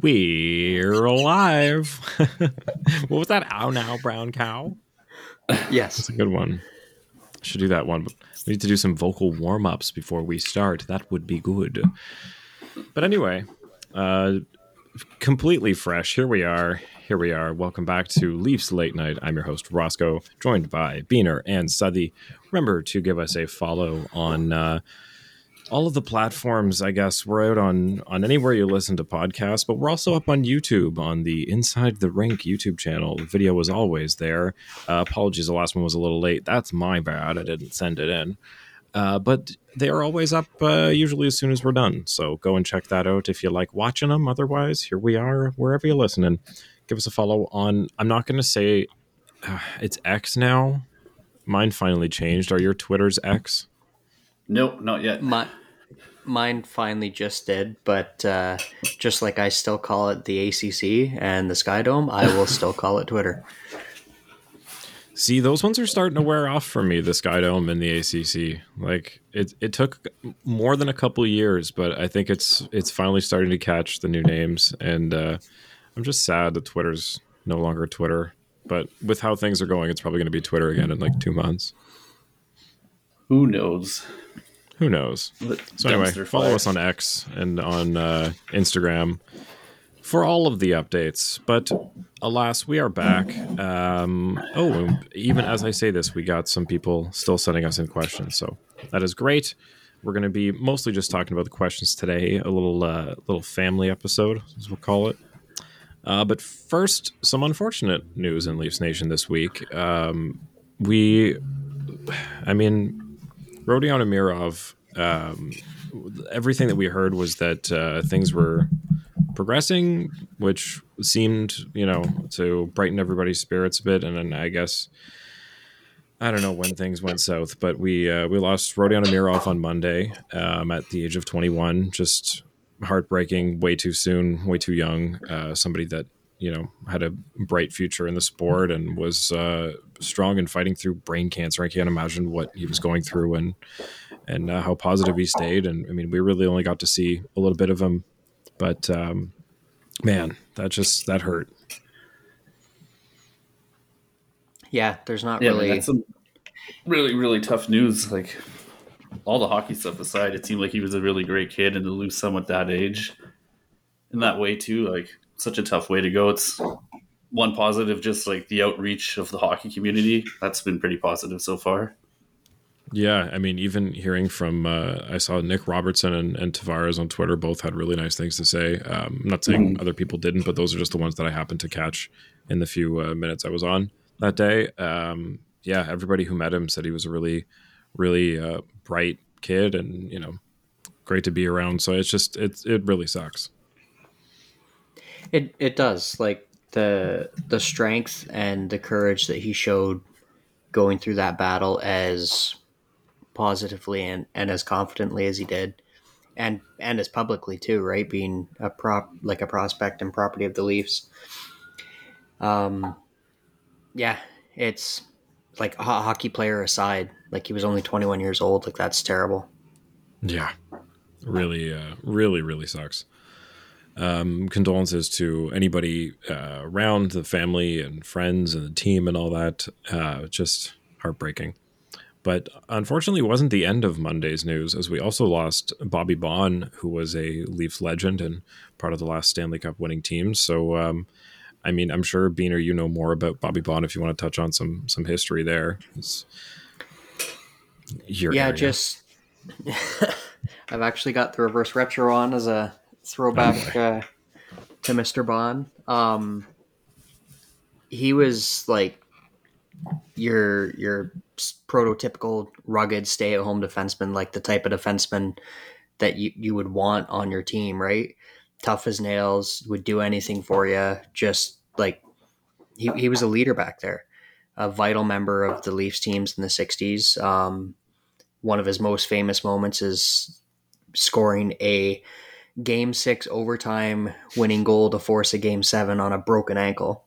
We're alive. what was that? Ow now, brown cow. Yes. That's a good one. Should do that one. We need to do some vocal warm ups before we start. That would be good. But anyway, uh, completely fresh. Here we are. Here we are. Welcome back to Leafs Late Night. I'm your host, Roscoe, joined by Beaner and Suthy. Remember to give us a follow on uh, all of the platforms. I guess we're out on on anywhere you listen to podcasts, but we're also up on YouTube on the Inside the Rink YouTube channel. The video was always there. Uh, apologies, the last one was a little late. That's my bad. I didn't send it in. Uh, but they are always up uh, usually as soon as we're done. So go and check that out if you like watching them. Otherwise, here we are wherever you're listening. Give us a follow on. I'm not going to say uh, it's X now. Mine finally changed. Are your Twitter's X? Nope, not yet. My, mine finally just did, but uh, just like I still call it the ACC and the Sky Dome, I will still call it Twitter. See, those ones are starting to wear off for me. The Sky Dome and the ACC. Like it, it took more than a couple years, but I think it's it's finally starting to catch the new names, and uh, I'm just sad that Twitter's no longer Twitter. But with how things are going, it's probably going to be Twitter again in like two months. Who knows? Who knows? So anyway, follow us on X and on uh, Instagram for all of the updates. But alas, we are back. Um, oh, even as I say this, we got some people still sending us in questions, so that is great. We're going to be mostly just talking about the questions today, a little uh, little family episode, as we'll call it. Uh, but first, some unfortunate news in Leafs Nation this week. Um, we, I mean, Rodion Amirov, um, everything that we heard was that uh, things were progressing, which seemed, you know, to brighten everybody's spirits a bit. And then I guess I don't know when things went south, but we uh, we lost Rodion Amirov on Monday um, at the age of 21. Just heartbreaking, way too soon, way too young. Uh, somebody that you know had a bright future in the sport and was uh, strong and fighting through brain cancer. I can't imagine what he was going through and and uh, how positive he stayed. And I mean, we really only got to see a little bit of him, but um, man, that just that hurt. Yeah, there's not Yeah, really. that's some really, really tough news. Like all the hockey stuff aside, it seemed like he was a really great kid, and to lose someone at that age in that way too, like such a tough way to go. It's one positive, just like the outreach of the hockey community. That's been pretty positive so far. Yeah, I mean, even hearing from uh, I saw Nick Robertson and, and Tavares on Twitter both had really nice things to say. Um, I'm not saying other people didn't, but those are just the ones that I happened to catch in the few uh, minutes I was on that day. Um, yeah, everybody who met him said he was a really, really uh, bright kid, and you know, great to be around. So it's just it it really sucks. It it does like the the strength and the courage that he showed going through that battle as positively and, and as confidently as he did. And and as publicly too right? Being a prop like a prospect and property of the Leafs. Um yeah it's like a hockey player aside like he was only 21 years old. Like that's terrible. Yeah, really, uh, really, really sucks. Um, condolences to anybody uh, around the family and friends and the team and all that. Uh, just heartbreaking. But unfortunately, it wasn't the end of Monday's news, as we also lost Bobby Baun, who was a Leafs legend and part of the last Stanley Cup winning team. So, um, I mean, I'm sure Beaner, you know more about Bobby Baun if you want to touch on some some history there. Yeah area. just i've actually got the reverse retro on as a throwback uh, to mr Baun. Um he was like your your prototypical rugged stay-at-home defenseman like the type of defenseman that you, you would want on your team right? Tough as nails would do anything for you just like he, he was a leader back there a vital member of the leafs teams in the 60s um, one of his most famous moments is scoring a game six overtime winning goal to force a game seven on a broken ankle.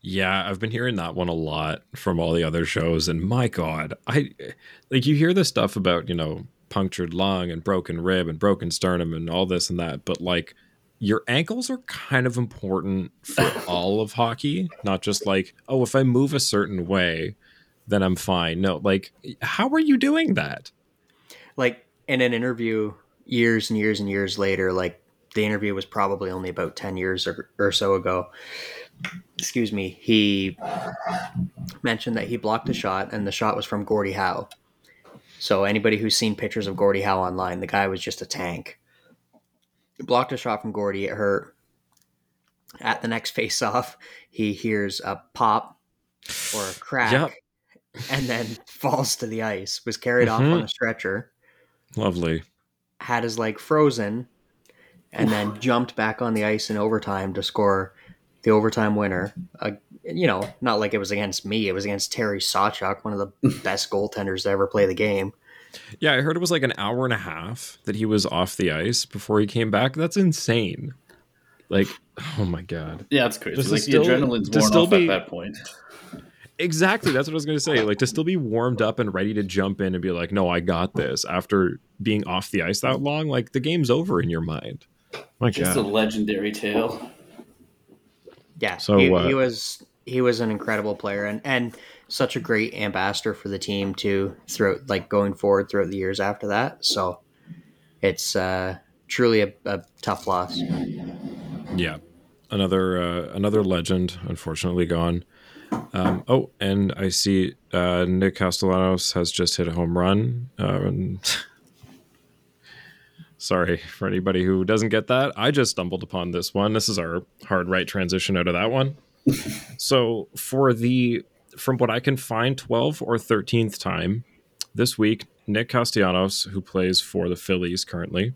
Yeah, I've been hearing that one a lot from all the other shows, and my God, I like you hear this stuff about you know punctured lung and broken rib and broken sternum and all this and that, but like your ankles are kind of important for all of hockey, not just like, oh, if I move a certain way, then I'm fine. No, like, how are you doing that? Like in an interview years and years and years later, like the interview was probably only about 10 years or, or so ago. Excuse me. He mentioned that he blocked a shot and the shot was from Gordie Howe. So anybody who's seen pictures of Gordie Howe online, the guy was just a tank blocked a shot from Gordie. It hurt. At the next face off, he hears a pop or a crack yep. and then falls to the ice. Was carried mm-hmm. off on a stretcher. Lovely. Had his leg frozen and then jumped back on the ice in overtime to score the overtime winner. Uh, you know, not like it was against me, it was against Terry Sawchuk, one of the best goaltenders to ever play the game. Yeah, I heard it was like an hour and a half that he was off the ice before he came back. That's insane. Like, oh my god. Yeah, it's crazy. like still, the adrenaline's worn off be, at that point. Exactly. That's what I was going to say. Like to still be warmed up and ready to jump in and be like, "No, I got this." After being off the ice that long, like the game's over in your mind. My Just god. a legendary tale. Yeah. So he, uh, he was he was an incredible player and and such a great ambassador for the team too throughout like going forward throughout the years after that. So it's uh, truly a, a tough loss. Yeah, another uh, another legend, unfortunately gone. Um, oh, and I see uh, Nick Castellanos has just hit a home run. Um, sorry for anybody who doesn't get that. I just stumbled upon this one. This is our hard right transition out of that one. so for the from what I can find, 12th or 13th time this week, Nick Castellanos, who plays for the Phillies currently,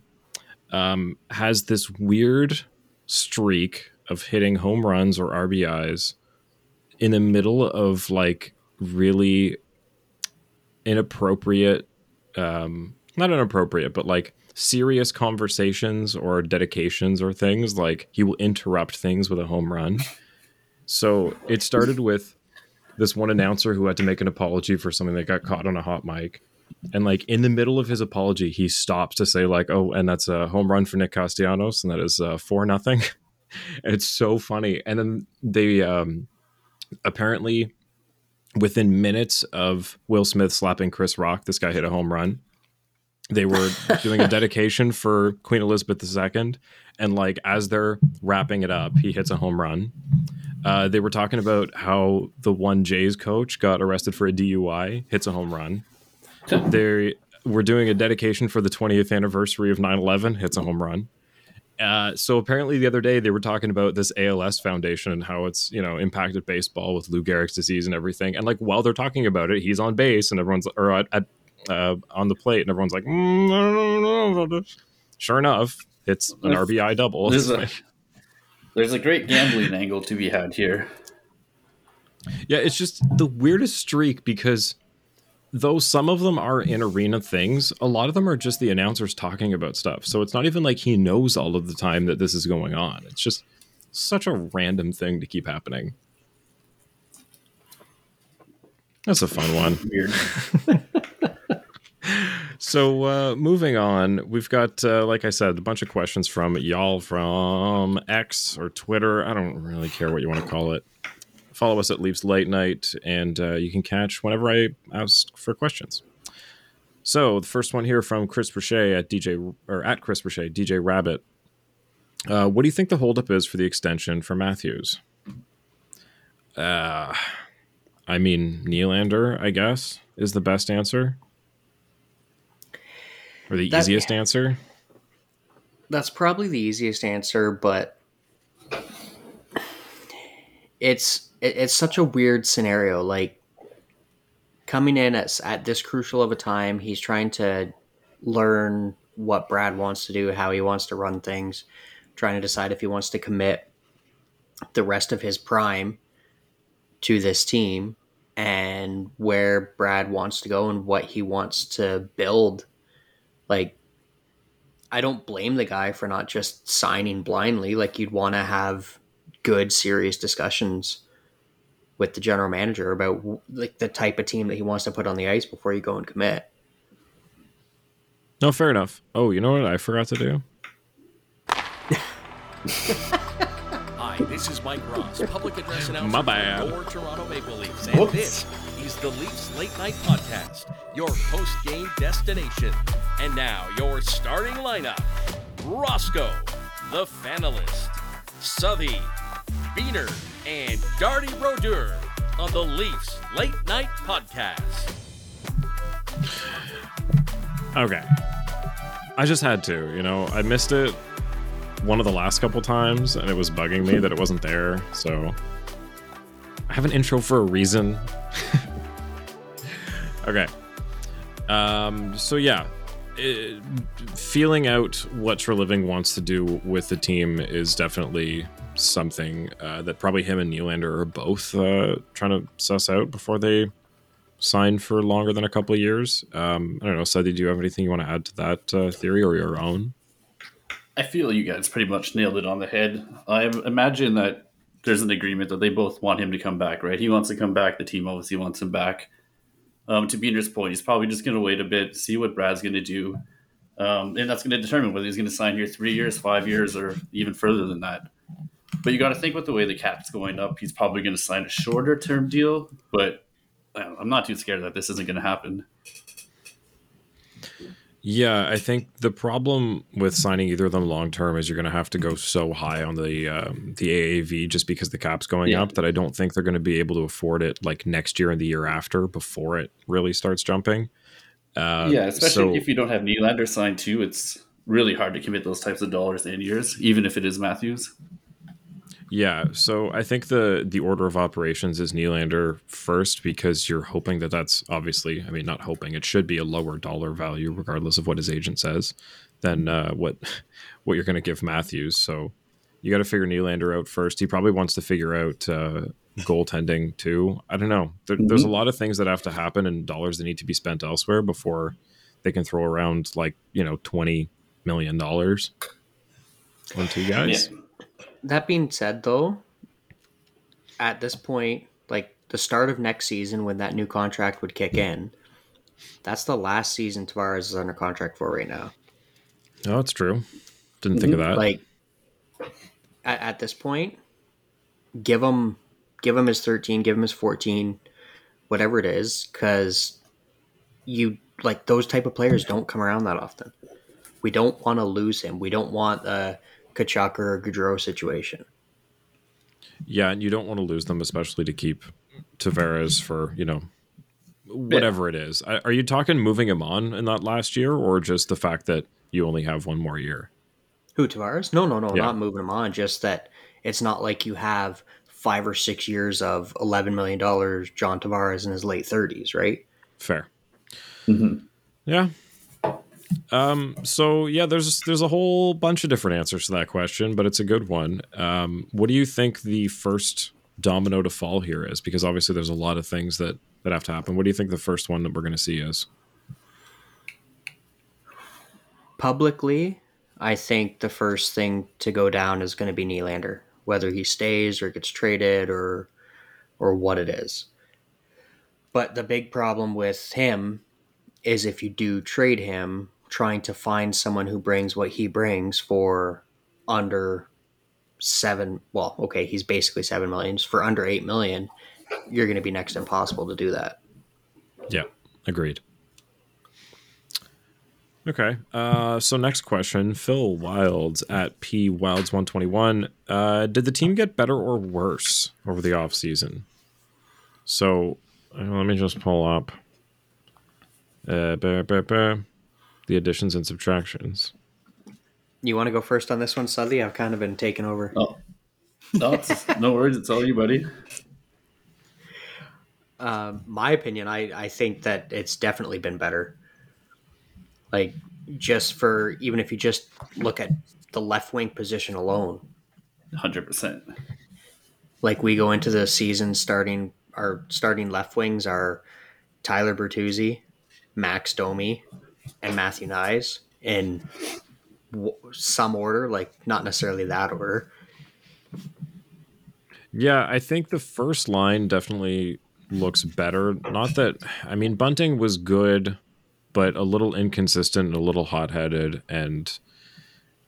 um, has this weird streak of hitting home runs or RBIs in the middle of like really inappropriate, um, not inappropriate, but like serious conversations or dedications or things. Like he will interrupt things with a home run. So it started with this one announcer who had to make an apology for something that got caught on a hot mic. And like in the middle of his apology, he stops to say like, "Oh, and that's a home run for Nick Castellanos, and that is uh, four nothing." it's so funny. And then they um, apparently within minutes of Will Smith slapping Chris Rock, this guy hit a home run. They were doing a dedication for Queen Elizabeth II, and like as they're wrapping it up, he hits a home run. Uh, they were talking about how the one Jays coach got arrested for a DUI, hits a home run. they were doing a dedication for the 20th anniversary of 9 11, hits a home run. Uh, so apparently the other day they were talking about this ALS foundation and how it's you know impacted baseball with Lou Gehrig's disease and everything. And like while they're talking about it, he's on base and everyone's or at, at uh, on the plate and everyone's like, mm, sure enough, it's an RBI double. There's a, there's a great gambling angle to be had here. Yeah, it's just the weirdest streak because though some of them are in arena things, a lot of them are just the announcers talking about stuff. So it's not even like he knows all of the time that this is going on. It's just such a random thing to keep happening. That's a fun one. Weird. so uh, moving on, we've got, uh, like I said, a bunch of questions from y'all from X or Twitter. I don't really care what you want to call it. Follow us at Leafs Late Night, and uh, you can catch whenever I ask for questions. So the first one here from Chris Brochet at DJ or at Chris Brochet, DJ Rabbit. Uh, what do you think the holdup is for the extension for Matthews? Uh, I mean, Nylander, I guess, is the best answer or the that, easiest answer? That's probably the easiest answer, but it's it's such a weird scenario. Like coming in at at this crucial of a time, he's trying to learn what Brad wants to do, how he wants to run things, trying to decide if he wants to commit the rest of his prime to this team and where Brad wants to go and what he wants to build like I don't blame the guy for not just signing blindly. Like you'd want to have good, serious discussions with the general manager about like the type of team that he wants to put on the ice before you go and commit. No, fair enough. Oh, you know what I forgot to do? Hi, this is Mike Ross, public address announcer My bad. for Toronto Maple Leafs, and Whoops. this is the Leafs Late Night Podcast, your post-game destination. And now your starting lineup: Roscoe, the Fanalist, Suthy, Beaner, and Darty Brodeur on the Leafs Late Night Podcast. Okay. I just had to, you know, I missed it one of the last couple times and it was bugging me that it wasn't there. So I have an intro for a reason. okay. Um so yeah, it, feeling out what Treliving wants to do with the team is definitely something uh, that probably him and Nylander are both uh, trying to suss out before they sign for longer than a couple of years. Um, I don't know, Sadie, do you have anything you want to add to that uh, theory or your own? I feel you guys pretty much nailed it on the head. I imagine that there's an agreement that they both want him to come back, right? He wants to come back. The team obviously wants him back. Um, to Beaner's point, he's probably just going to wait a bit, see what Brad's going to do, um, and that's going to determine whether he's going to sign here three years, five years, or even further than that. But you got to think with the way the cap's going up, he's probably going to sign a shorter term deal. But I'm not too scared that this isn't going to happen. Yeah, I think the problem with signing either of them long term is you're going to have to go so high on the um, the AAV just because the cap's going Yeah. up that I don't think they're going to be able to afford it like next year and the year after before it really starts jumping. Uh, yeah, especially so- if you don't have Nylander signed too, it's really hard to commit those types of dollars in years, even if it is Matthews. Yeah, so I think the the order of operations is Nylander first because you're hoping that that's obviously, I mean, not hoping it should be a lower dollar value regardless of what his agent says than uh, what what you're going to give Matthews. So you got to figure Nylander out first. He probably wants to figure out uh, goaltending too. I don't know. There, There's a lot of things that have to happen and dollars that need to be spent elsewhere before they can throw around like you know twenty million dollars on two guys. Yeah. That being said, though, at this point, like the start of next season when that new contract would kick in, that's the last season Tavares is under contract for right now. Oh, that's true. Didn't think of that. Like at, at this point, give him give him his thirteen, give him his fourteen, whatever it is, because you like those type of players don't come around that often. We don't want to lose him. We don't want a Tkachuk or a Gaudreau situation. Yeah, and you don't want to lose them, especially to keep Tavares for you know whatever it is. Are you talking moving him on in that last year, or just the fact that you only have one more year? Who Tavares? No, no, no, Yeah. not moving him on. Just that it's not like you have five or six years of eleven million dollars John Tavares in his late thirties, right? Fair. Mm-hmm. Yeah. Um. So yeah, there's there's a whole bunch of different answers to that question, but it's a good one. Um. What do you think the first domino to fall here is? Because obviously there's a lot of things that that have to happen. What do you think the first one that we're going to see is? Publicly, I think the first thing to go down is going to be Nylander, whether he stays or gets traded or or what it is. But the big problem with him is if you do trade him, trying to find someone who brings what he brings for under seven. Well, okay, he's basically seven million. For under eight million, you're going to be next impossible to do that. Yeah, agreed. Okay. Uh, so next question, Phil Wilds at P Wilds one twenty one. Uh, did the team get better or worse over the off season? So uh, let me just pull up uh, bah, bah, bah, the additions and subtractions. You want to go first on this one, Sudley? I've kind of been taking over. Oh, no, it's, no worries. It's all you, buddy. Um, my opinion, I, I think that it's definitely been better. Like, just for even if you just look at the left wing position alone, Hundred percent. like we go into the season starting our starting left wings are Tyler Bertuzzi, Max Domi, and Matthew Knies in some order, like not necessarily that order. Yeah, I think the first line definitely looks better. Not that I mean Bunting was good, but a little inconsistent, a little hot-headed, and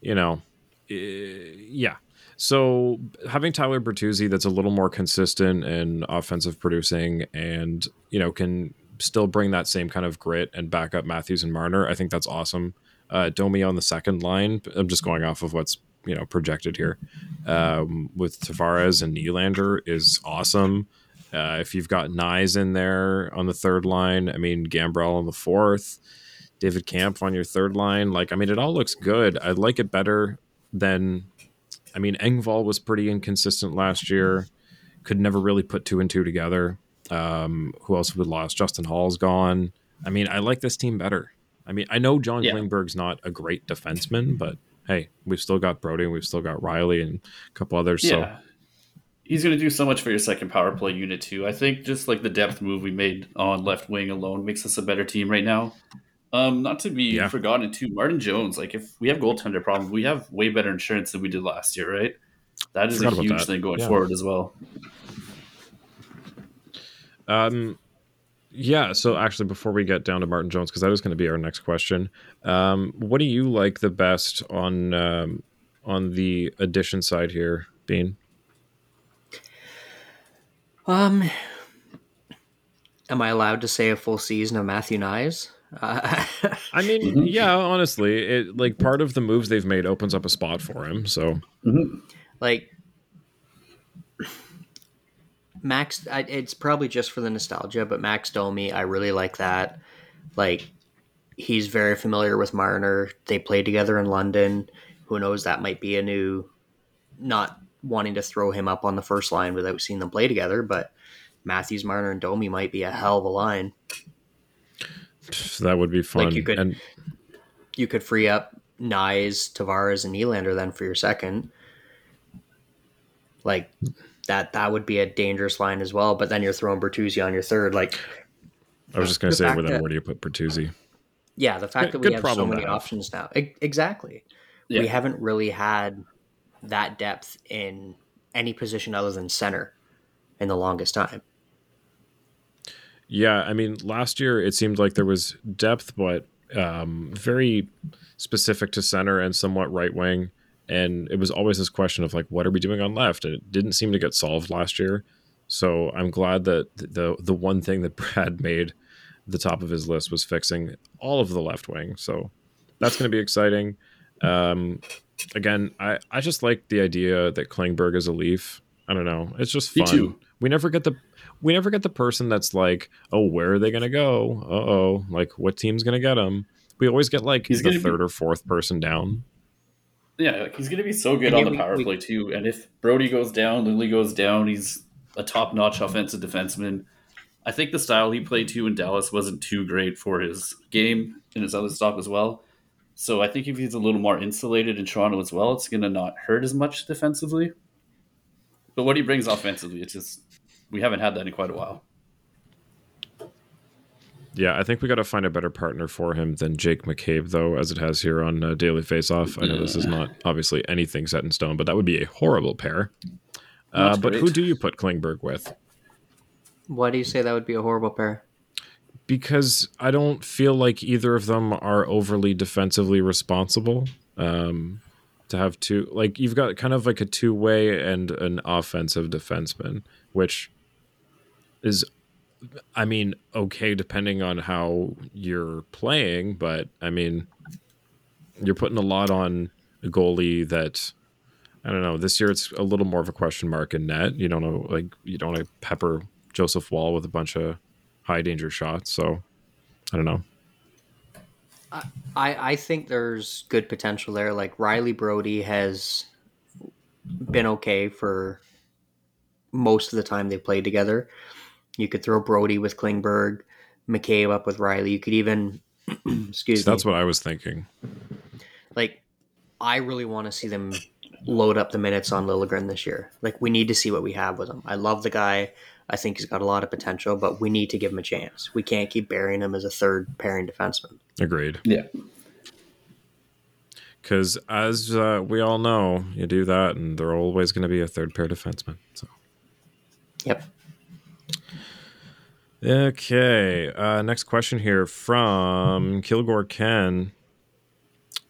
you know, eh, yeah. So having Tyler Bertuzzi that's a little more consistent and offensive producing and, you know, can still bring that same kind of grit and back up Matthews and Marner, I think that's awesome. Uh, Domi on the second line, I'm just going off of what's, you know, projected here. Um, with Tavares and Nylander is awesome. Uh, if you've got Knies in there on the third line, I mean, Gambrell on the fourth, David Kampf on your third line, like, I mean, it all looks good. I like it better than I mean, Engvall was pretty inconsistent last year. Could never really put two and two together. Um, who else we lost? Justin Holl's gone. I mean, I like this team better. I mean, I know John yeah. Klingberg's not a great defenseman, but hey, we've still got Brodie, we've still got Rielly, and a couple others. Yeah. So he's going to do so much for your second power play unit too. I think just like the depth move we made on left wing alone makes us a better team right now. Um, not to be yeah. forgotten too, Martin Jones. Like if we have goaltender problem, we have way better insurance than we did last year, right? That is a huge thing going yeah. forward as well. Um, yeah. So actually, before we get down to Martin Jones, because that is going to be our next question, um, what do you like the best on um, on the addition side here, Bean? Um, am I allowed to say a full season of Matthew Knies? Uh, I mean, mm-hmm. yeah, honestly, it like part of the moves they've made opens up a spot for him. So, mm-hmm. like Max, I, it's probably just for the nostalgia, but Max Domi, I really like that. Like, he's very familiar with Marner. They played together in London. Who knows? That might be a new, not wanting to throw him up on the first line without seeing them play together, but Matthews, Marner, and Domi might be a hell of a line. That would be fun. Like you could, and you could free up Knies, Tavares, and Nylander then for your second. Like that, that would be a dangerous line as well. But then you're throwing Bertuzzi on your third. Like I was just going to say, well, then where do you put Bertuzzi? Yeah, the fact that we have so many options now. exactly. Yeah. We haven't really had that depth in any position other than center in the longest time. Yeah, I mean, last year it seemed like there was depth, but um, very specific to center and somewhat right wing. And it was always this question of like, what are we doing on left? And it didn't seem to get solved last year. So I'm glad that the the one thing that Brad made the top of his list was fixing all of the left wing. So that's going to be exciting. Um, again, I I just like the idea that Klingberg is a Leaf. I don't know. It's just fun. Me too. We never get the we never get the person that's like, oh, where are they going to go? Uh oh, like what team's going to get them? We always get like he's the third be, or fourth person down. Yeah, like he's going to be so good and on the power we, play too. And if Brodie goes down, Lindley goes down, he's a top notch offensive defenseman. I think the style he played too in Dallas wasn't too great for his game and his other stop as well. So I think if he's a little more insulated in Toronto as well, it's going to not hurt as much defensively. But what he brings offensively, it's just we haven't had that in quite a while. Yeah, I think we got to find a better partner for him than Jake McCabe, though, as it has here on uh, Daily Faceoff. I know this is not obviously anything set in stone, but that would be a horrible pair. Uh, but who do you put Klingberg with? Why do you say that would be a horrible pair? Because I don't feel like either of them are overly defensively responsible. Um, to have two, like you've got kind of like a two way and an offensive defenseman, which is I mean, okay, depending on how you're playing, but I mean, you're putting a lot on a goalie that I don't know. This year, it's a little more of a question mark in net. You don't know, like you don't want pepper Joseph Woll with a bunch of high danger shots. So I don't know. I I think there's good potential there. Like Rielly Brodie has been okay for most of the time they played together. You could throw Brodie with Klingberg, McCabe up with Rielly. You could even, excuse so That's what I was thinking. Like, I really want to see them load up the minutes on Liljegren this year. Like, we need to see what we have with him. I love the guy. I think he's got a lot of potential, but we need to give him a chance. We can't keep burying him as a third pairing defenseman. Agreed. Yeah. Because as uh, we all know, you do that, and they're always going to be a third pair defenseman. So. Yep. Okay. Uh, next question here from Kilgore Ken.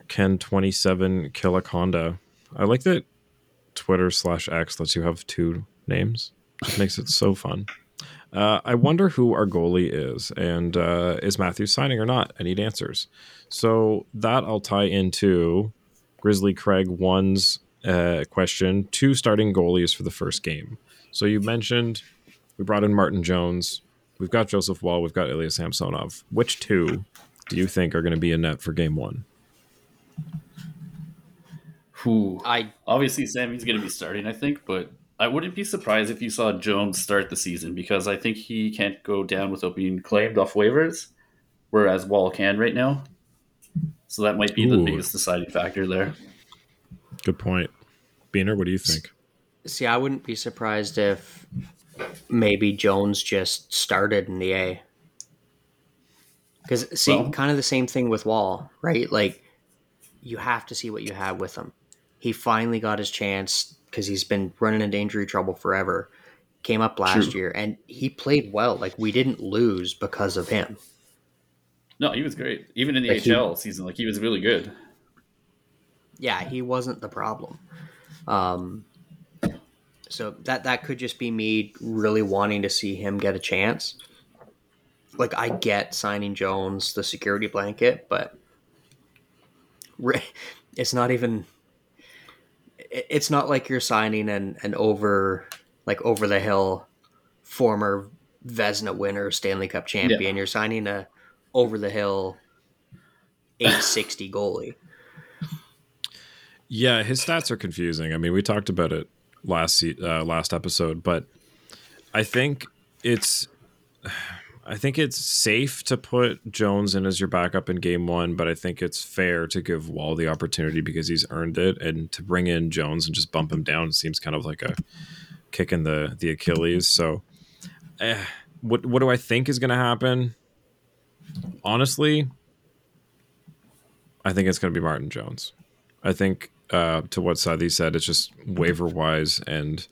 Ken twenty seven Killaconda. I like that Twitter slash X lets you have two names. Just makes it so fun. Uh, I wonder who our goalie is, and uh, is Matthews signing or not? I need answers. So that I'll tie into Grizzly Craig one's uh, question: two starting goalies for the first game. So you mentioned we brought in Martin Jones. We've got Joseph Woll, We've got Ilya Samsonov. Which two do you think are going to be in net for game one? Who I obviously Sammy's going to be starting, I think, but I wouldn't be surprised if you saw Jones start the season because I think he can't go down without being claimed off waivers, whereas Woll can right now. So that might be Ooh. the biggest deciding factor there. Good point. Beaner, what do you think? See, I wouldn't be surprised if maybe Jones just started in the A. Because see, well, kind of the same thing with Woll, right? Like you have to see what you have with him. He finally got his chance because he's been running into injury trouble forever. Came up last True. year and he played well. Like we didn't lose because of him. No, he was great. Even in the like HL he, season, like he was really good. Yeah, he wasn't the problem. Um, so that that could just be me really wanting to see him get a chance. Like I get signing Jones the security blanket, but it's not even it's not like you're signing an, an over like over the hill former Vezina winner, Stanley Cup champion. Yeah. You're signing a over the hill 860 goalie. Yeah, his stats are confusing. I mean, we talked about it last uh, last episode, but I think it's I think it's safe to put Jones in as your backup in game one, but I think it's fair to give Woll the opportunity because he's earned it, and to bring in Jones and just bump him down seems kind of like a kick in the the Achilles. So, eh, what what do I think is going to happen? Honestly, I think it's going to be Martin Jones. I think uh, to what Sadie said, it's just waiver wise and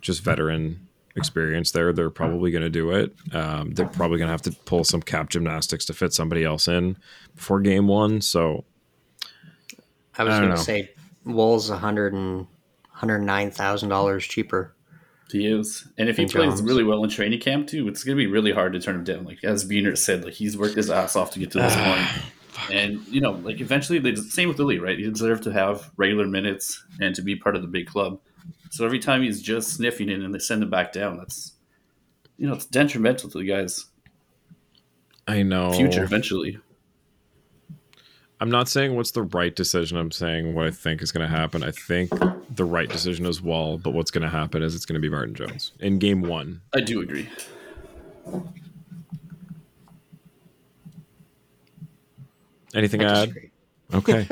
just veteran experience there, they're probably going to do it. Um, they're probably going to have to pull some cap gymnastics to fit somebody else in before game one. So I was going to say Woll's a hundred and hundred nine thousand dollars cheaper. He is, and if he plays Jones. really well in training camp too, it's going to be really hard to turn him down. Like as Beaner said, like he's worked his ass off to get to this point. And you know, like eventually, the same with Lily, right? He deserved to have regular minutes and to be part of the big club. So every time he's just sniffing it and they send him back down, that's you know, it's detrimental to the guy's I know future eventually. I'm not saying what's the right decision. I'm saying what I think is going to happen. I think the right decision is Woll, but what's going to happen is it's going to be Martin Jones in game one. I do agree. Anything to add? Okay.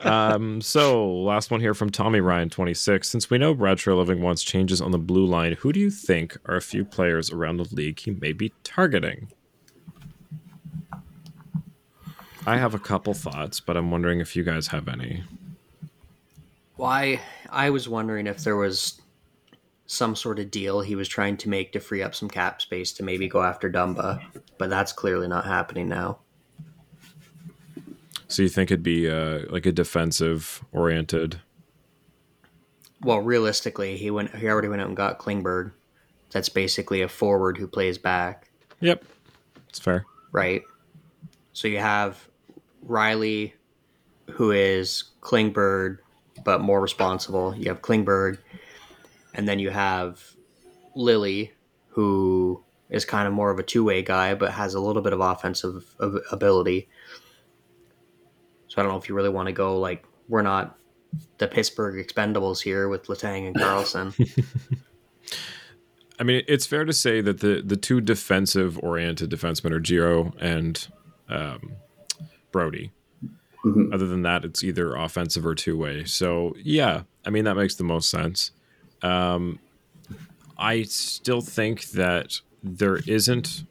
um, so, last one here from Tommy Ryan 26. Since we know Brad Treliving wants changes on the blue line, who do you think are a few players around the league he may be targeting? I have a couple thoughts, but I'm wondering if you guys have any. Why? I was wondering if there was some sort of deal he was trying to make to free up some cap space to maybe go after Dumba, but that's clearly not happening now. So you think it'd be uh, like a defensive oriented? Well, realistically, he went. He already went out and got Klingberg. That's basically a forward who plays back. Yep, it's fair. Right. So you have Rielly, who is Klingberg, but more responsible. You have Klingberg, and then you have Lily, who is kind of more of a two way guy, but has a little bit of offensive ability. So I don't know if you really want to go like we're not the Pittsburgh Expendables here with Letang and Karlsson. I mean, it's fair to say that the the two defensive oriented defensemen are Giro and um, Brodie. Mm-hmm. Other than that, it's either offensive or two way. So yeah, I mean that makes the most sense. Um, I still think that there isn't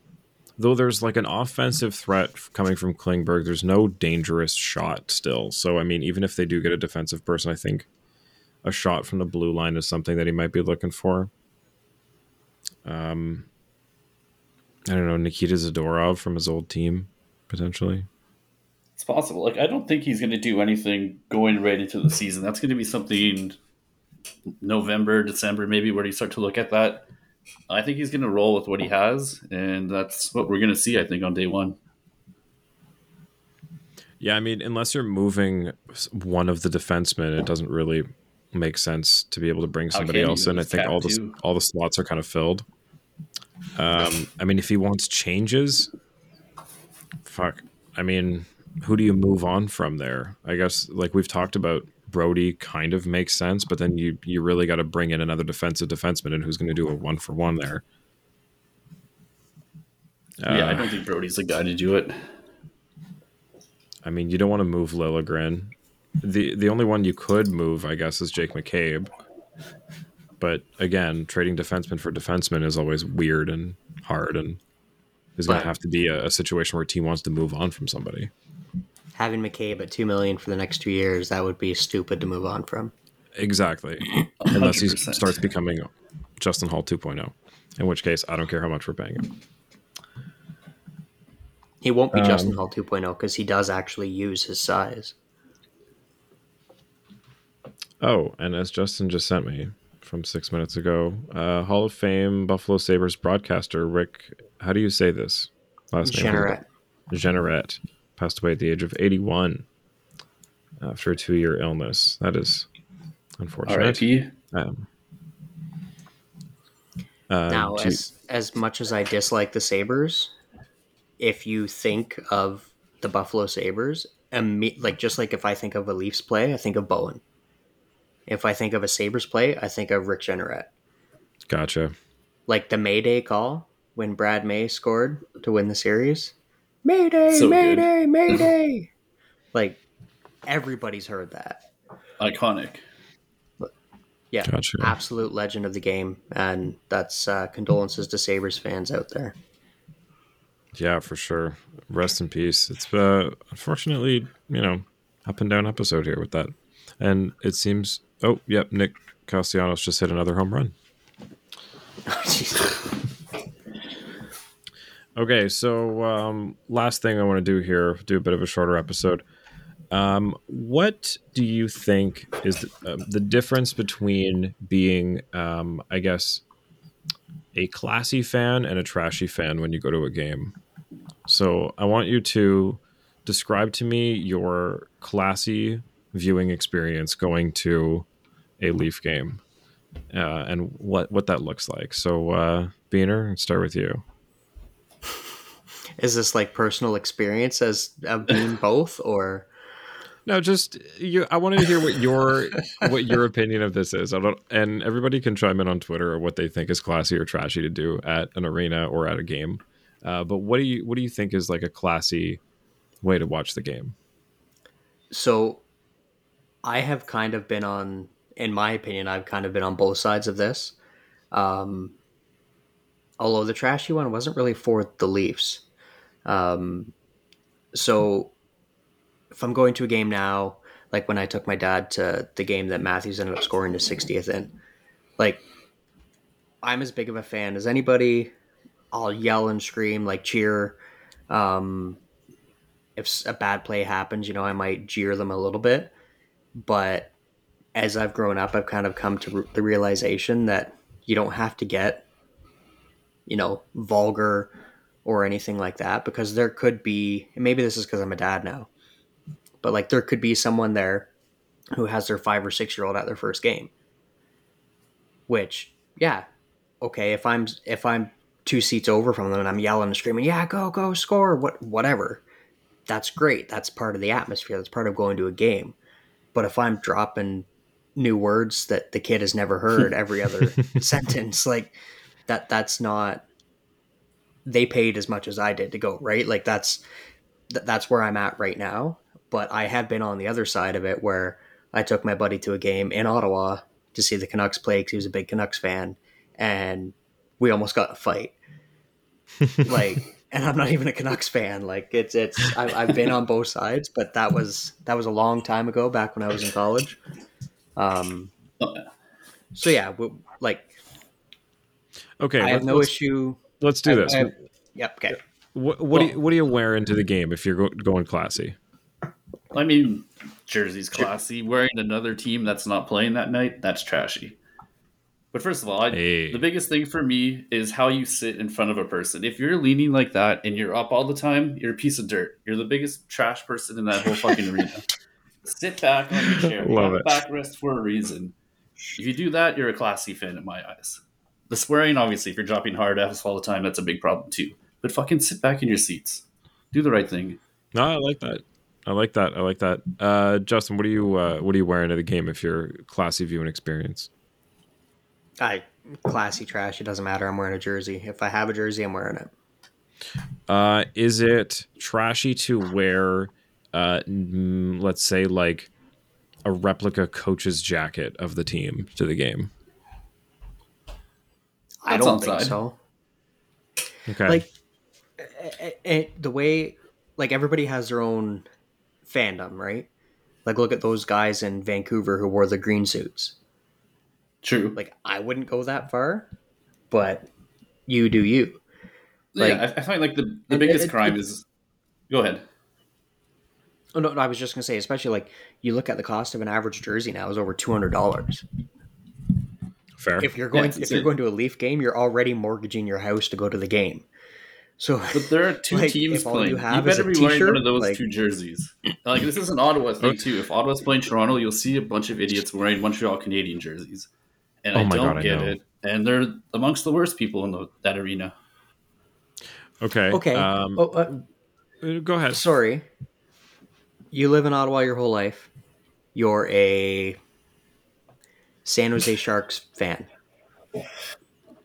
though there's like an offensive threat coming from Klingberg, there's no dangerous shot still. So I mean, even if they do get a defensive person, I think a shot from the blue line is something that he might be looking for. Um, I don't know Nikita Zadorov from his old team potentially. It's possible. Like I don't think he's going to do anything going right into the season. That's going to be something November, December, maybe where you start to look at that. I think he's going to roll with what he has, and that's what we're going to see. I think on day one. Yeah, I mean, unless you're moving one of the defensemen, it doesn't really make sense to be able to bring somebody else in. I think all the all the slots are kind of filled. Um, I mean, if he wants changes, fuck. I mean, who do you move on from there? I guess like we've talked about, Brodie kind of makes sense, but then you you really got to bring in another defensive defenseman, and who's going to do a one for one there? Yeah, uh, I don't think Brodie's the guy to do it. I mean, you don't want to move Liljegren. The the only one you could move, I guess, is Jake McCabe. But again, trading defenseman for defenseman is always weird and hard, and is going to have to be a, a, situation where a team wants to move on from somebody. Having McCabe at two million for the next two years, that would be stupid to move on from. Exactly, unless 100%. he starts becoming Justin Holl 2.0, in which case I don't care how much we're paying him. He won't be um, Justin Holl 2.0 because he does actually use his size. Oh, and as Justin just sent me from six minutes ago, uh, Hall of Fame Buffalo Sabres broadcaster Rick, how do you say this last name? Jeanneret. Jeanneret passed away at the age of 81 after a two-year illness. That is unfortunate. R.I.P. Um, uh, now, as as much as I dislike the Sabres, if you think of the Buffalo Sabres, like just like if I think of a Leafs play, I think of Bowen. If I think of a Sabres play, I think of Rick Jeanneret. Gotcha. Like the Mayday call when Brad May scored to win the series. Mayday, so Mayday, good. Mayday. like everybody's heard that. Iconic. yeah, gotcha. absolute legend of the game, and that's uh, condolences to Sabres fans out there. Yeah, for sure. Rest in peace. It's uh, unfortunately, you know, up and down episode here with that. And it seems, oh, yep, Nick Castellanos just hit another home run. Okay, so um, last thing I want to do here, do a bit of a shorter episode. Um, what do you think is the, uh, the difference between being, um, I guess, a classy fan and a trashy fan when you go to a game. So I want you to describe to me your classy viewing experience going to a Leaf game uh, and what what that looks like. So uh, Beaner, start with you. Is this like personal experience as of being both, or no, just you. I wanted to hear what your what your opinion of this is. I don't, and everybody can chime in on Twitter or what they think is classy or trashy to do at an arena or at a game. Uh, but what do you what do you think is like a classy way to watch the game? So, I have kind of been on, in my opinion, I've kind of been on both sides of this. Um, although the trashy one wasn't really for the Leafs. Um, so if I'm going to a game now, like when I took my dad to the game that Matthews ended up scoring the 60th in, like I'm as big of a fan as anybody. I'll yell and scream, like cheer. Um, if a bad play happens, you know, I might jeer them a little bit. But as I've grown up, I've kind of come to the realization that you don't have to get, you know, vulgar or anything like that because there could be, maybe this is because I'm a dad now, but like there could be someone there who has their five or six year old at their first game. Which, yeah, okay, if I'm if I'm two seats over from them and I'm yelling and screaming, yeah, go, go, score, what whatever, that's great. That's part of the atmosphere. That's part of going to a game. But if I'm dropping new words that the kid has never heard every other sentence, like that that's not they paid as much as I did to go, right? Like that's that's where I'm at right now but I have been on the other side of it where I took my buddy to a game in Ottawa to see the Canucks play because he was a big Canucks fan, and we almost got a fight. like, and I'm not even a Canucks fan. Like, it's it's I, have been on both sides, but that was that was a long time ago, back when I was in college. Um, so yeah, we, like, okay, I have no issue. Let's do I, this. I, yep. Okay. What what, well, do you, what do you wear into the game if you're go, going classy? I mean, jersey's classy. Wearing another team that's not playing that night, that's trashy. But first of all, I, Hey. the biggest thing for me is how you sit in front of a person. If you're leaning like that and you're up all the time, you're a piece of dirt. You're the biggest trash person in that whole fucking arena. Sit back on your chair. You Love have a it. backrest for a reason. If you do that, you're a classy fan in my eyes. The swearing, obviously, if you're dropping hard F's all the time, that's a big problem too. But fucking sit back in your seats. Do the right thing. No, I like that. I like that. I like that. Uh, Justin, what are you uh, what are you wearing at the game if you're classy viewing experience? I classy trash. It doesn't matter. I'm wearing a jersey. If I have a jersey, I'm wearing it. Uh, is it trashy to wear, uh, mm, let's say, like a replica coach's jacket of the team to the game? I That's don't think outside. so. Okay. Like eh, eh, the way, like everybody has their own fandom, right? Like look at those guys in Vancouver who wore the green suits. True. Like I wouldn't go that far, but you do you. yeah, I, I find like the, the It- biggest it- crime it- is. Go ahead. Oh no, no, I was just gonna say, especially like you look at the cost of an average jersey now is over two hundred dollars. Fair. If you're going, it's if you're insane. going to a Leaf game, you're already mortgaging your house to go to the game. So But there are two Like, teams playing. you You, have is better be wearing one of those like- two jerseys. Like this is an Ottawa thing too. If Ottawa's playing Toronto, you'll see a bunch of idiots wearing Montreal Canadian jerseys, and Oh I don't God, get know. it. And they're amongst the worst people in the, that arena. okay. okay, Um, oh, uh, Go ahead. sorry. You live in Ottawa your whole life. You're a San Jose Sharks fan.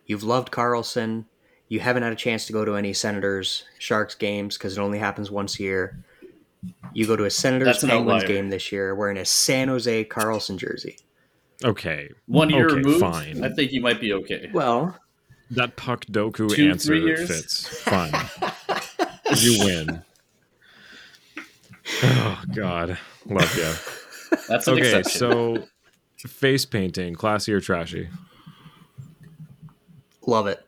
You've loved Karlsson. You haven't had a chance to go to any Senators Sharks games because it only happens once a year. You go to a Senators Penguins game this year wearing a San Jose Karlsson jersey. Okay. One year Okay, removed, fine. I think you might be okay. Well, That puck doku Two, answer three years? fits. Fine. you win. Oh God, love you. That's Okay, exception. so face painting, classy or trashy? love it.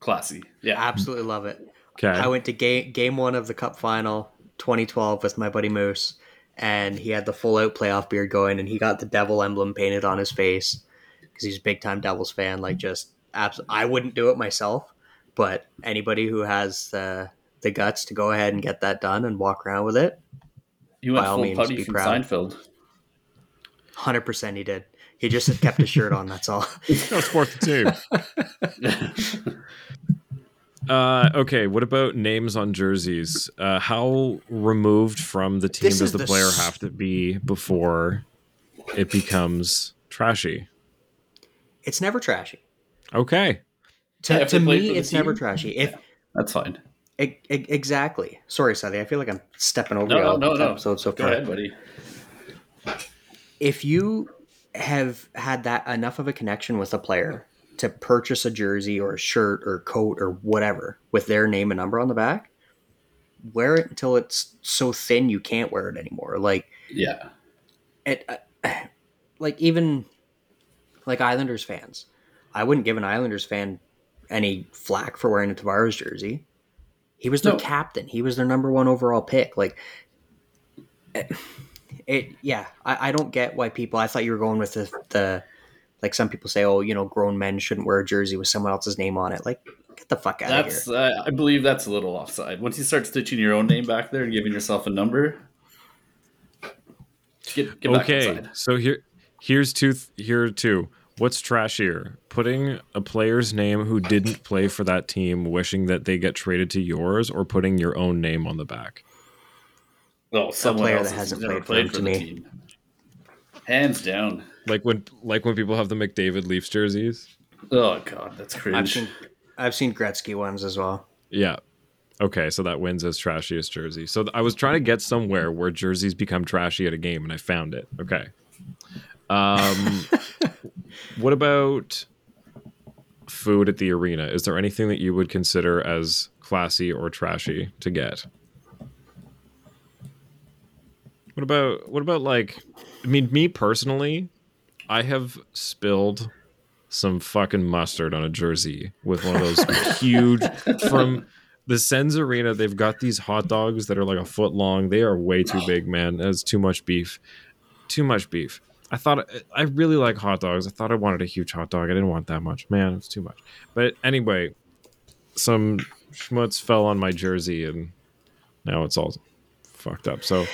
classy. Yeah, Absolutely love it. Okay. I went to game game one of the Cup final 2012 with my buddy Moose, and he had the full out playoff beard going, and he got the devil emblem painted on his face because he's a big time Devils fan. Like just abs- I wouldn't do it myself, but anybody who has uh, the guts to go ahead and get that done and walk around with it, you went by all full means, putty be from proud. Seinfeld. Hundred percent he did. He just kept his shirt on. That's all. No, sports the team. Uh, okay, what about names on jerseys? Uh, how removed from the team This does the the player s- have to be before it becomes trashy? It's never trashy. Okay. To, Yeah, to me, for the it's never trashy. If That's fine. e- e- exactly. Sorry, Sally. I feel like I'm stepping over No, you no, no, this no. episode so Go far. ahead, buddy. If you have had that enough of a connection with a player to purchase a jersey or a shirt or coat or whatever with their name and number on the back, wear it until it's so thin you can't wear it anymore. Like Yeah, it, uh, like even like Islanders fans, I wouldn't give an Islanders fan any flack for wearing a Tavares jersey. He was their No. captain. He was their number one overall pick. Like it, it yeah. I, I don't get why people. I thought you were going with the the like some people say, oh, you know, grown men shouldn't wear a jersey with someone else's name on it. Like, get the fuck out of here. that's. Uh, I believe that's a little offside. Once you start stitching your own name back there and giving yourself a number, get, get okay. inside. So here, here's two. Th- here are two. What's trashier? Putting a player's name who didn't play for that team, wishing that they get traded to yours, or putting your own name on the back? Oh, someone player else that has hasn't never played played for for them the to me. team. Hands down. Like when, like when people have the McDavid Leafs jerseys. Oh god, that's crazy. I've seen I've seen Gretzky ones as well. Yeah. Okay, so that wins as trashiest jersey. So th- I was trying to get somewhere where jerseys become trashy at a game, and I found it. Okay. Um, what about food at the arena? Is there anything that you would consider as classy or trashy to get? What about what about like? I mean, me personally, I have spilled some fucking mustard on a jersey with one of those huge from the Sens Arena, they've got these hot dogs that are like a foot long. They are way too big, man. That's too much beef. Too much beef. I thought I really like hot dogs. I thought I wanted a huge hot dog. I didn't want that much. Man, it's too much. But anyway, some schmutz fell on my jersey and now it's all fucked up. So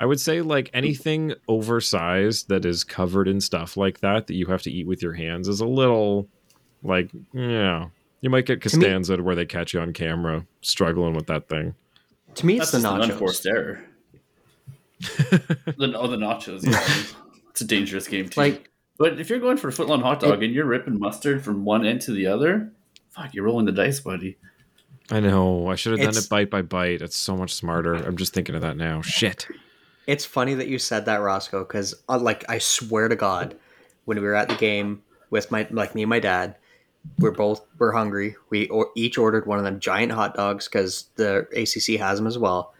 I would say like anything oversized that is covered in stuff like that that you have to eat with your hands is a little like yeah. You might get Costanza me, where they catch you on camera struggling with that thing. To me, it's That's the nachos. An unforced error. the, oh, the nachos. Yeah. it's a dangerous game too. Like, but if you're going for a footlong hot dog it, and you're ripping mustard from one end to the other, fuck, you're rolling the dice, buddy. I know. I should have done it bite by bite. It's so much smarter. I'm just thinking of that now. Shit. It's funny that you said that, Roscoe, because uh, like I swear to God, when we were at the game with my like me and my dad, we're both we're hungry. We or, each ordered one of them giant hot dogs because the ACC has them as well.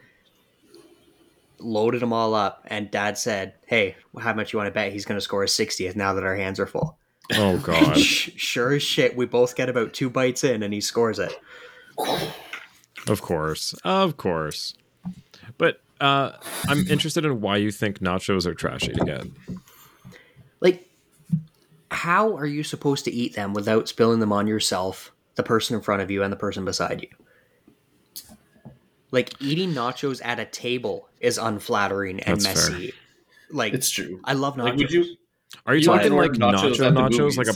Loaded them all up, and Dad said, "Hey, how much you want to bet he's going to score a 60th now that our hands are full?" Oh God! sure as shit, we both get about two bites in, and he scores it. Of course, of course. But uh, I'm interested in why you think nachos are trashy to get. Like, how are you supposed to eat them without spilling them on yourself, the person in front of you, and the person beside you? Like eating nachos at a table is unflattering and That's messy. Fair. Like it's true. I love nachos. Like, would you, are you, you talking like nachos, nacho nachos, like a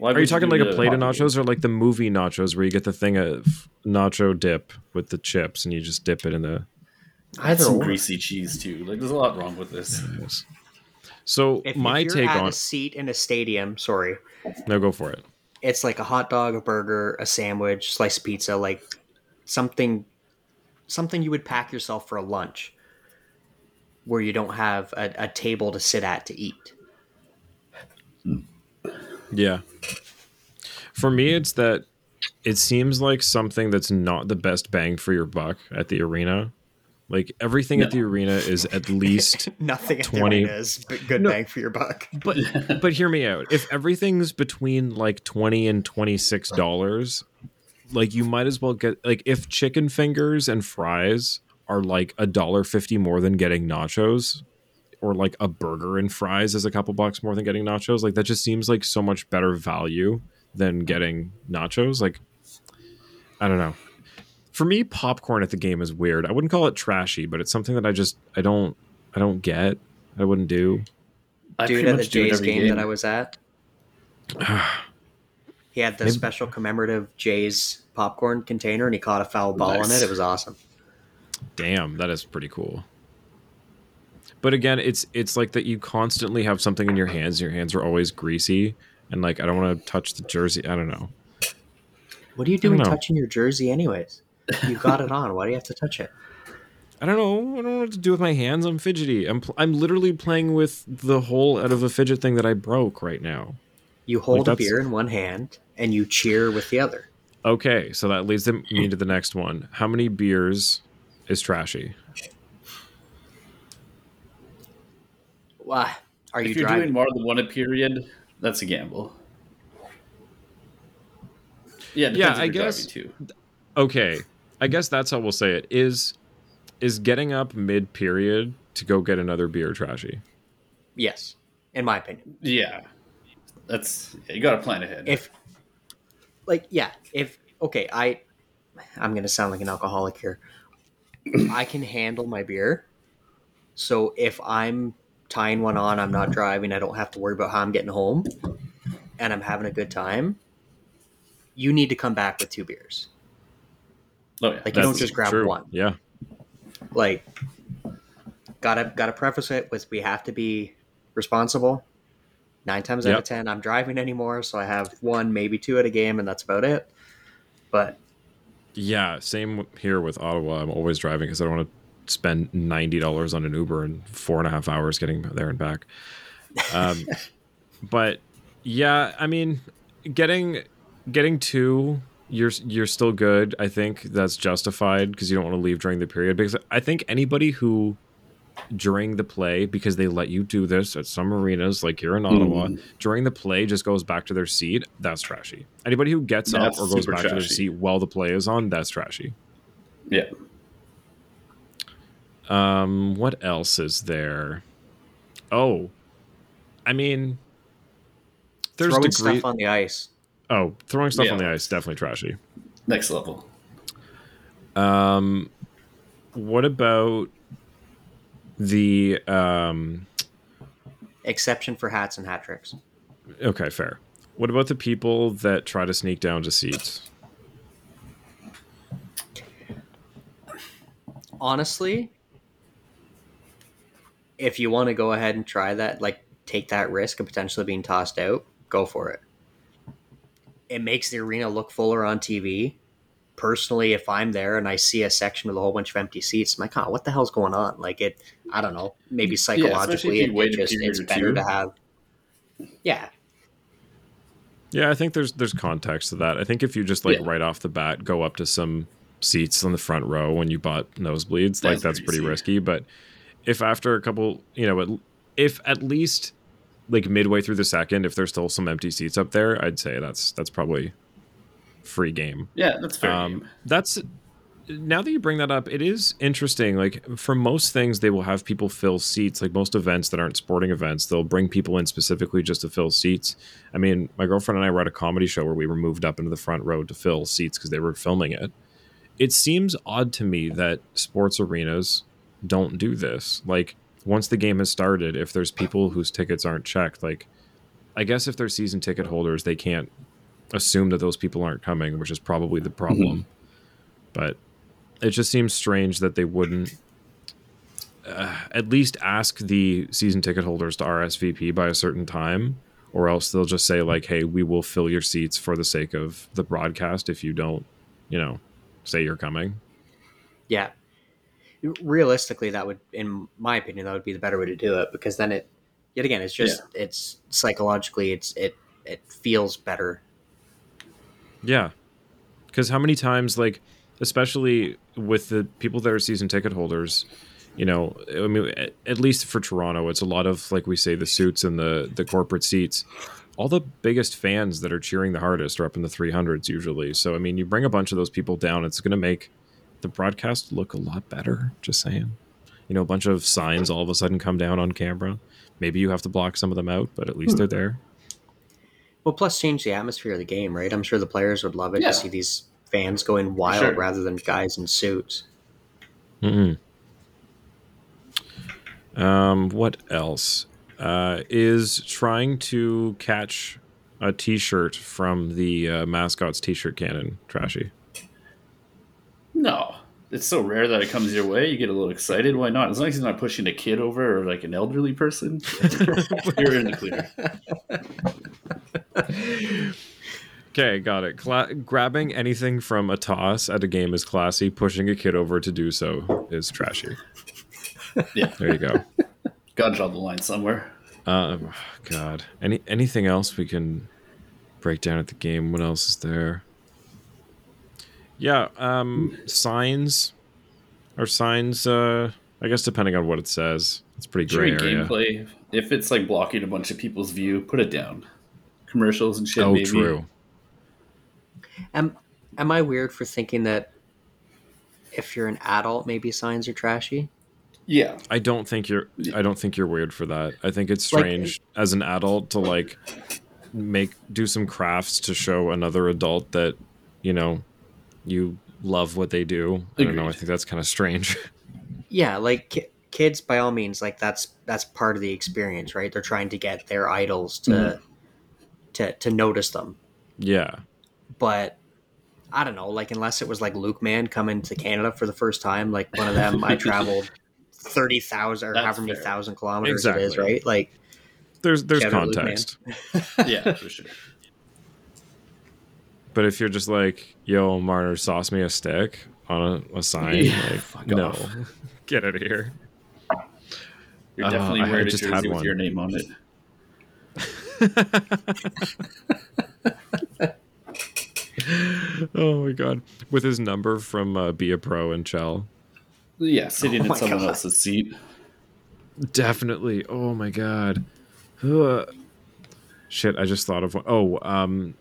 why Are you talking like a plate of nachos or like the movie nachos where you get the thing of nacho dip with the chips and you just dip it in the either some greasy cheese too. Like there's a lot wrong with this. Yes. So if, my if take on a seat in a stadium, sorry. No, go for it. It's like a hot dog, a burger, a sandwich, sliced pizza, like something something you would pack yourself for a lunch where you don't have a, a table to sit at to eat. Hmm. Yeah. For me, it's that it seems like something that's not the best bang for your buck at the arena. Like everything no. at the arena is at least nothing 20 is good no, bang for your buck. But but hear me out. If everything's between like 20 and 26 dollars, like you might as well get like if chicken fingers and fries are like a dollar 50 more than getting nachos, or like a burger and fries is a couple bucks more than getting nachos. Like that just seems like so much better value than getting nachos. Like I don't know. For me, popcorn at the game is weird. I wouldn't call it trashy, but it's something that I just I don't I don't get. I wouldn't do. I Dude, at the Jays game, game, that I was at, he had the Maybe. special commemorative Jays popcorn container, and he caught a foul ball nice. in it. It was awesome. Damn, that is pretty cool. But again, it's it's like that you constantly have something in your hands. Your hands are always greasy, and like I don't want to touch the jersey. I don't know. What are you doing touching your jersey, anyways? You got it on. Why do you have to touch it? I don't know. I don't know what to do with my hands. I'm fidgety. I'm pl- I'm literally playing with the hole out of a fidget thing that I broke right now. You hold like a beer in one hand and you cheer with the other. Okay, so that leads me to the next one. How many beers is trashy? Why are you? If you're driving? doing more than one a period, that's a gamble. Yeah, yeah. I guess. Too. Okay, I guess that's how we'll say it. Is is getting up mid period to go get another beer trashy? Yes, in my opinion. Yeah, that's you got to plan ahead. If like yeah, if okay, I I'm gonna sound like an alcoholic here. I can handle my beer. So if I'm tying one on, I'm not driving, I don't have to worry about how I'm getting home, and I'm having a good time, you need to come back with two beers. Oh, yeah. Like you don't just grab true. one. Yeah. Like gotta gotta preface it with we have to be responsible. Nine times yep. out of ten, I'm driving anymore, so I have one, maybe two at a game, and that's about it. But yeah, same here with Ottawa. I'm always driving because I don't want to spend ninety dollars on an Uber and four and a half hours getting there and back. Um, but yeah, I mean, getting getting two, you're you're still good. I think that's justified because you don't want to leave during the period. Because I think anybody who during the play because they let you do this at some arenas, like you're in Ottawa. Mm. During the play, just goes back to their seat. That's trashy. Anybody who gets that's up or goes back trashy. to their seat while the play is on, that's trashy. Yeah. Um, what else is there? Oh, I mean, there's throwing degree- stuff on the ice. Oh, throwing stuff yeah. on the ice definitely trashy. Next level. Um, what about the um exception for hats and hat tricks? Okay, fair. What about the people that try to sneak down to seats? Honestly, if you want to go ahead and try that, like take that risk of potentially being tossed out, go for it. It makes the arena look fuller on TV. Personally, if I'm there and I see a section with a whole bunch of empty seats, I'm like, oh, what the hell's going on? Like it, I don't know. Maybe psychologically, yeah, it, it just it's better to have. Yeah. Yeah, I think there's there's context to that. I think if you just like yeah. right off the bat go up to some seats on the front row when you bought nosebleeds, that's like that's pretty risky. But if after a couple, you know, if at least like midway through the second, if there's still some empty seats up there, I'd say that's that's probably free game. Yeah, that's fair. Um, that's now that you bring that up, it is interesting. Like for most things, they will have people fill seats. Like most events that aren't sporting events, they'll bring people in specifically just to fill seats. I mean, my girlfriend and I were at a comedy show where we were moved up into the front row to fill seats because they were filming it. It seems odd to me that sports arenas don't do this. Like once the game has started, if there's people whose tickets aren't checked, like I guess if they're season ticket holders, they can't assume that those people aren't coming, which is probably the problem. Mm-hmm. But it just seems strange that they wouldn't uh, at least ask the season ticket holders to RSVP by a certain time, or else they'll just say like, "Hey, we will fill your seats for the sake of the broadcast if you don't, you know, say you're coming." Yeah, realistically, that would, in my opinion, that would be the better way to do it because then it, yet again, it's just yeah. it's psychologically, it's it it feels better. Yeah, because how many times, like, especially with the people that are season ticket holders, you know, I mean, at least for Toronto, it's a lot of like we say the suits and the the corporate seats. All the biggest fans that are cheering the hardest are up in the 300s usually. So I mean, you bring a bunch of those people down, it's going to make the broadcast look a lot better. Just saying. You know, a bunch of signs all of a sudden come down on camera. Maybe you have to block some of them out, but at least they're there. Well, plus change the atmosphere of the game, right? I'm sure the players would love it yeah. to see these fans going wild sure. rather than guys in suits. Mm-hmm. Um, what else? Uh, is trying to catch a T-shirt from the uh, mascot's T-shirt cannon trashy? No, it's so rare that it comes your way. You get a little excited. Why not? As long as he's not pushing a kid over or like an elderly person, you're in the clear. Okay, got it. Cla- grabbing anything from a toss at a game is classy. Pushing a kid over to do so is trashy. Yeah, there you go. Got to draw the line somewhere. Um, God, any anything else we can break down at the game? What else is there? Yeah, um, signs or signs. Uh, I guess depending on what it says, it's pretty gray area. Gameplay. If it's like blocking a bunch of people's view, put it down. Commercials and shit. Oh, maybe. true. Am Am I weird for thinking that if you're an adult, maybe signs are trashy? Yeah, I don't think you're. I don't think you're weird for that. I think it's strange like, as an adult to like make do some crafts to show another adult that you know you love what they do. I don't know. I think that's kind of strange. Yeah, like ki- kids, by all means, like that's that's part of the experience, right? They're trying to get their idols to mm. to to notice them. Yeah, but I don't know. Like unless it was like Luke Man coming to Canada for the first time, like one of them, I traveled thirty thousand or that's however many fair. thousand kilometers exactly. it is, right? Like there's there's context. yeah, for sure. But if you're just like, yo, Marner, sauce me a stick on a, a sign, yeah, like, no, off. get out of here. You're uh, definitely wearing a jersey with your name on it. oh my god, with his number from uh, Be a Pro and Chell. Yeah, sitting oh in someone God. else's seat. Definitely. Oh my god. Ugh. Shit, I just thought of one. Oh, um,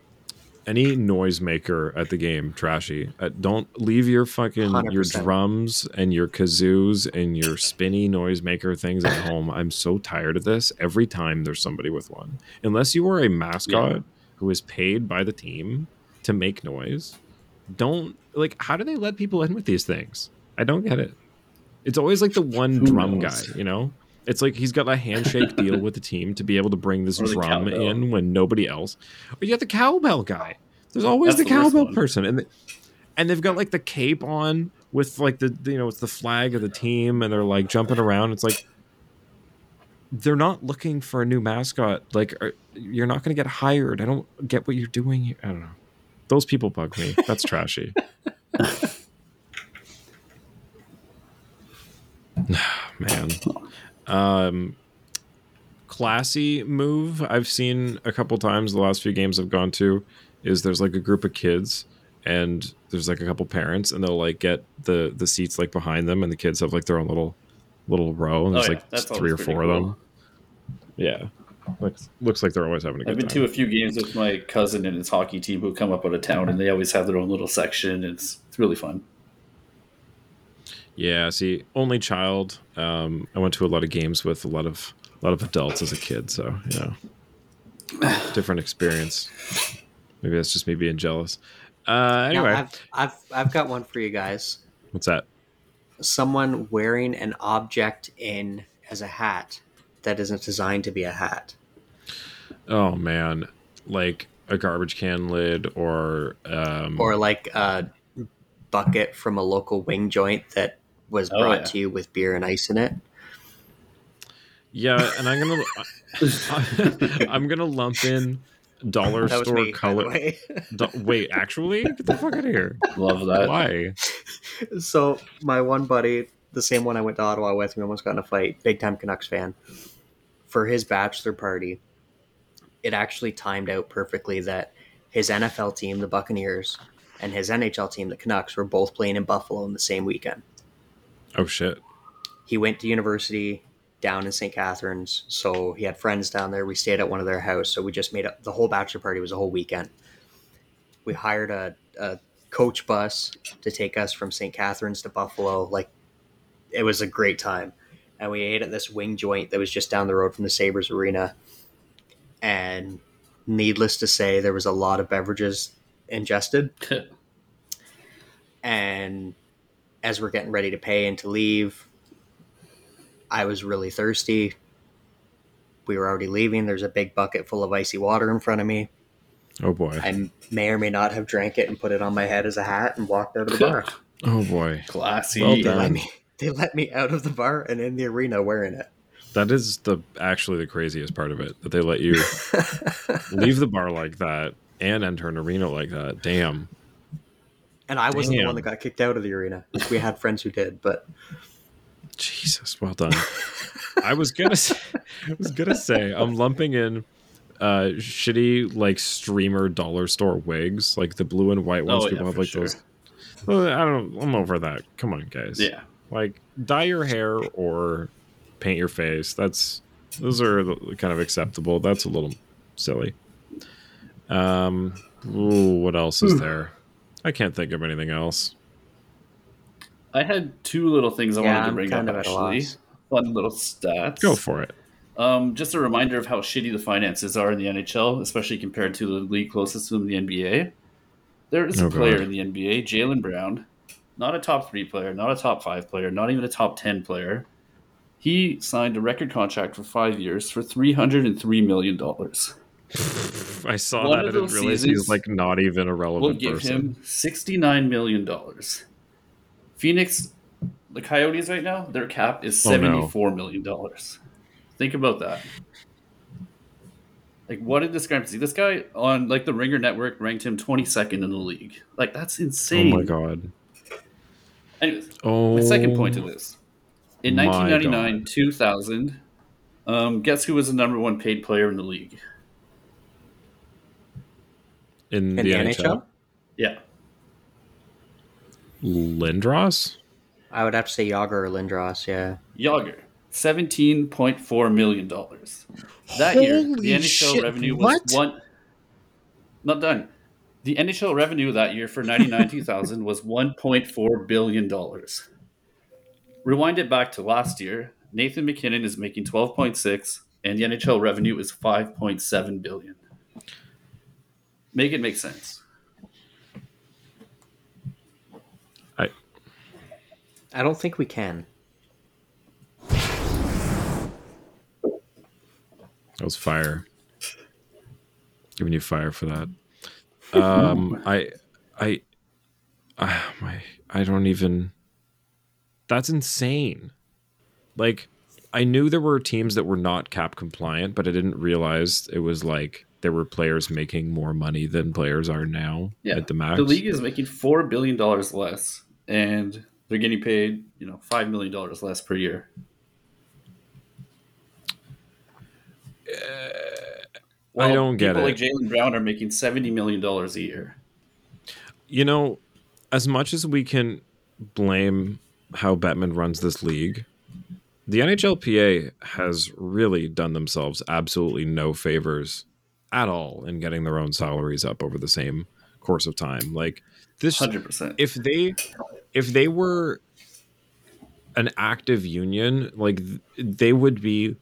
any noisemaker at the game, trashy. Uh, don't leave your fucking 100%. your drums and your kazoos and your spinny noisemaker things at home. I'm so tired of this. Every time there's somebody with one, unless you are a mascot yeah. who is paid by the team to make noise. Don't like. How do they let people in with these things? I don't get it. It's always like the one Who drum knows? guy, you know. It's like he's got a handshake deal with the team to be able to bring this drum in when nobody else. Or you got the cowbell guy. There's always That's the, the cowbell person, and the, and they've got like the cape on with like the you know it's the flag of the team, and they're like jumping around. It's like they're not looking for a new mascot. Like are, you're not going to get hired. I don't get what you're doing. I don't know. Those people bug me. That's trashy. Man. Um, classy move I've seen a couple times the last few games I've gone to is there's like a group of kids and there's like a couple parents and they'll like get the the seats like behind them and the kids have like their own little little row and there's oh, yeah. like That's three or four cool. of them. Yeah. Looks looks like they're always having a good I've been time. to a few games with my cousin and his hockey team who come up out of town and they always have their own little section. It's it's really fun. Yeah, see, only child. Um, I went to a lot of games with a lot of a lot of adults as a kid, so you know, different experience. Maybe that's just me being jealous. Uh, anyway, I've, I've I've got one for you guys. What's that? Someone wearing an object in as a hat that isn't designed to be a hat. Oh man, like a garbage can lid or um, or like a bucket from a local wing joint that was oh, brought yeah. to you with beer and ice in it. Yeah, and I'm gonna I'm gonna lump in dollar store me, color. Do, wait, actually, get the fuck out of here! Love that. Why? So my one buddy, the same one I went to Ottawa with, we almost got in a fight. Big time Canucks fan. For his bachelor party, it actually timed out perfectly that his NFL team, the Buccaneers, and his NHL team, the Canucks, were both playing in Buffalo in the same weekend. Oh shit. He went to university down in St. Catharines, so he had friends down there. We stayed at one of their house, so we just made up the whole bachelor party was a whole weekend. We hired a, a coach bus to take us from St. Catharines to Buffalo. Like it was a great time. And we ate at this wing joint that was just down the road from the Sabres arena. And needless to say, there was a lot of beverages ingested. and as we're getting ready to pay and to leave, I was really thirsty. We were already leaving. There's a big bucket full of icy water in front of me. Oh boy. I may or may not have drank it and put it on my head as a hat and walked out of the bar. oh boy. Classy. Well they let me they let me out of the bar and in the arena wearing it. That is the actually the craziest part of it that they let you leave the bar like that and enter an arena like that. Damn. And I wasn't Damn. the one that got kicked out of the arena. We had friends who did, but Jesus, well done. I was gonna say, I was gonna say I'm lumping in uh shitty like streamer dollar store wigs, like the blue and white ones. Oh, People yeah, have like sure. those. I don't. I'm over that. Come on, guys. Yeah. Like dye your hair or paint your face. That's those are kind of acceptable. That's a little silly. Um. Ooh, what else is there? I can't think of anything else. I had two little things I yeah, wanted to bring up actually. Fun little stats. Go for it. Um, just a reminder of how shitty the finances are in the NHL, especially compared to the league closest to the NBA. There is a oh, player God. in the NBA, Jaylen Brown, not a top three player, not a top five player, not even a top ten player. He signed a record contract for five years for three hundred and three million dollars. I saw One that and didn't realize he was like not even a relevant we'll give person. him sixty nine million dollars. Phoenix, the Coyotes right now, their cap is seventy four oh, no. million dollars. Think about that. Like what a discrepancy! This guy on like the Ringer Network ranked him twenty second in the league. Like that's insane. Oh my god. Anyways, oh, my second point to this: in nineteen ninety nine, two thousand, um, guess who was the number one paid player in the league? In, in the, the NHL? NHL? Yeah. Lindros? I would have to say Jagr or Lindros, yeah. Jagr. seventeen point four million dollars. That Holy year, the NHL shit, revenue was what? one. Not done. The NHL revenue that year for ninety nine two thousand was one point four billion dollars. Rewind it back to last year. Nathan MacKinnon is making twelve point six, and the NHL revenue is five point seven billion. Make it make sense. I I don't think we can. That was fire. Giving you fire for that. Um, I, I, uh, my, I don't even. That's insane. Like, I knew there were teams that were not cap compliant, but I didn't realize it was like there were players making more money than players are now yeah. at the max. The league is making four billion dollars less, and they're getting paid, you know, five million dollars less per year. well, I don't get people it. like Jaylen Brown are making seventy million dollars a year. You know, as much as we can blame how Bettman runs this league, the NHLPA has really done themselves absolutely no favors at all in getting their own salaries up over the same course of time. Like this, hundred percent. If they, if they were an active union, like they would be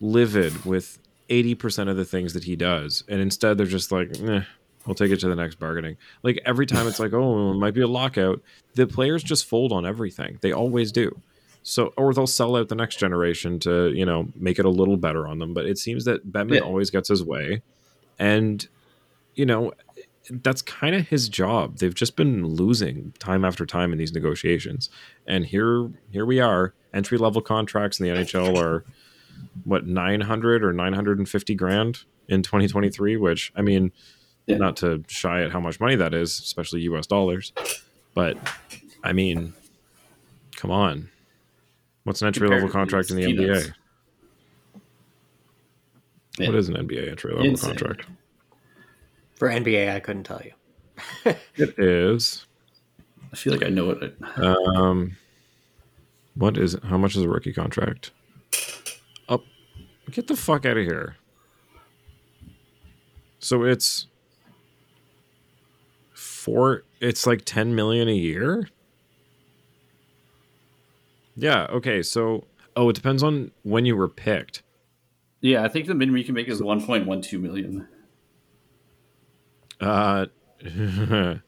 livid with 80% of the things that he does. And instead, they're just like, eh, we'll take it to the next bargaining. Like every time it's like, oh, it might be a lockout, the players just fold on everything. They always do. So, or they'll sell out the next generation to, you know, make it a little better on them. But it seems that Bettman yeah. always gets his way. And, you know, that's kind of his job. They've just been losing time after time in these negotiations. And here, here we are. Entry level contracts in the NHL are what 900 or 950 grand in 2023 which i mean yeah. not to shy at how much money that is especially us dollars but i mean come on what's an entry level contract in the nba yeah. what is an nba entry level Insane. contract for nba i couldn't tell you it is i feel like i know it um what is how much is a rookie contract Up. Get the fuck out of here. So it's four it's like 10 million a year? Yeah, okay. So oh, it depends on when you were picked. Yeah, I think the minimum you can make is 1.12 million. Uh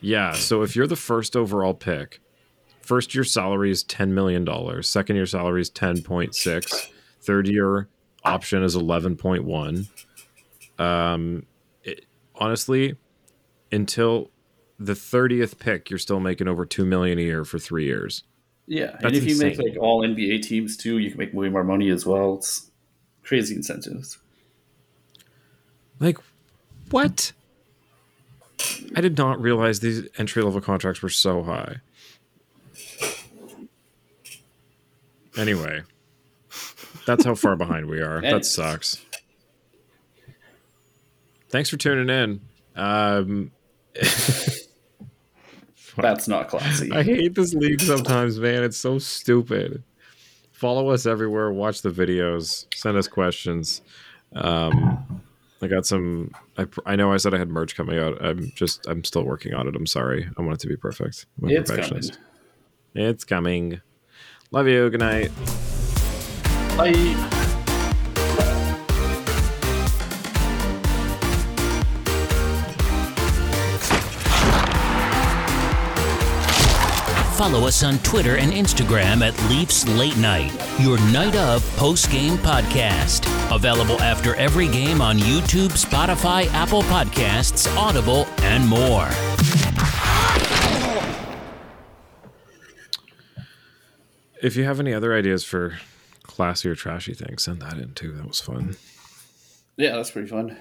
Yeah, so if you're the first overall pick, first year salary is $10 million, second year salary is 10.6 Third year option is 11.1. Um, it, honestly, until the 30th pick, you're still making over 2 million a year for three years. Yeah. That's and if insane. you make like all NBA teams too, you can make way more money as well. It's crazy incentives. Like, what? I did not realize these entry level contracts were so high. Anyway, that's how far behind we are. that sucks. Thanks for tuning in. Um, That's not classy. I hate this league sometimes, man. It's so stupid. Follow us everywhere. Watch the videos. Send us questions. Um, I got some. I, I know I said I had merch coming out. I'm just. I'm still working on it. I'm sorry. I want it to be perfect. I'm it's coming. It's coming. Love you. Good night. Bye. Follow us on Twitter and Instagram at Leafs Late Night, your night of post game podcast. Available after every game on YouTube, Spotify, Apple Podcasts, Audible, and more. If you have any other ideas for classy or trashy things, send that in too. That was fun. Yeah, that's pretty fun.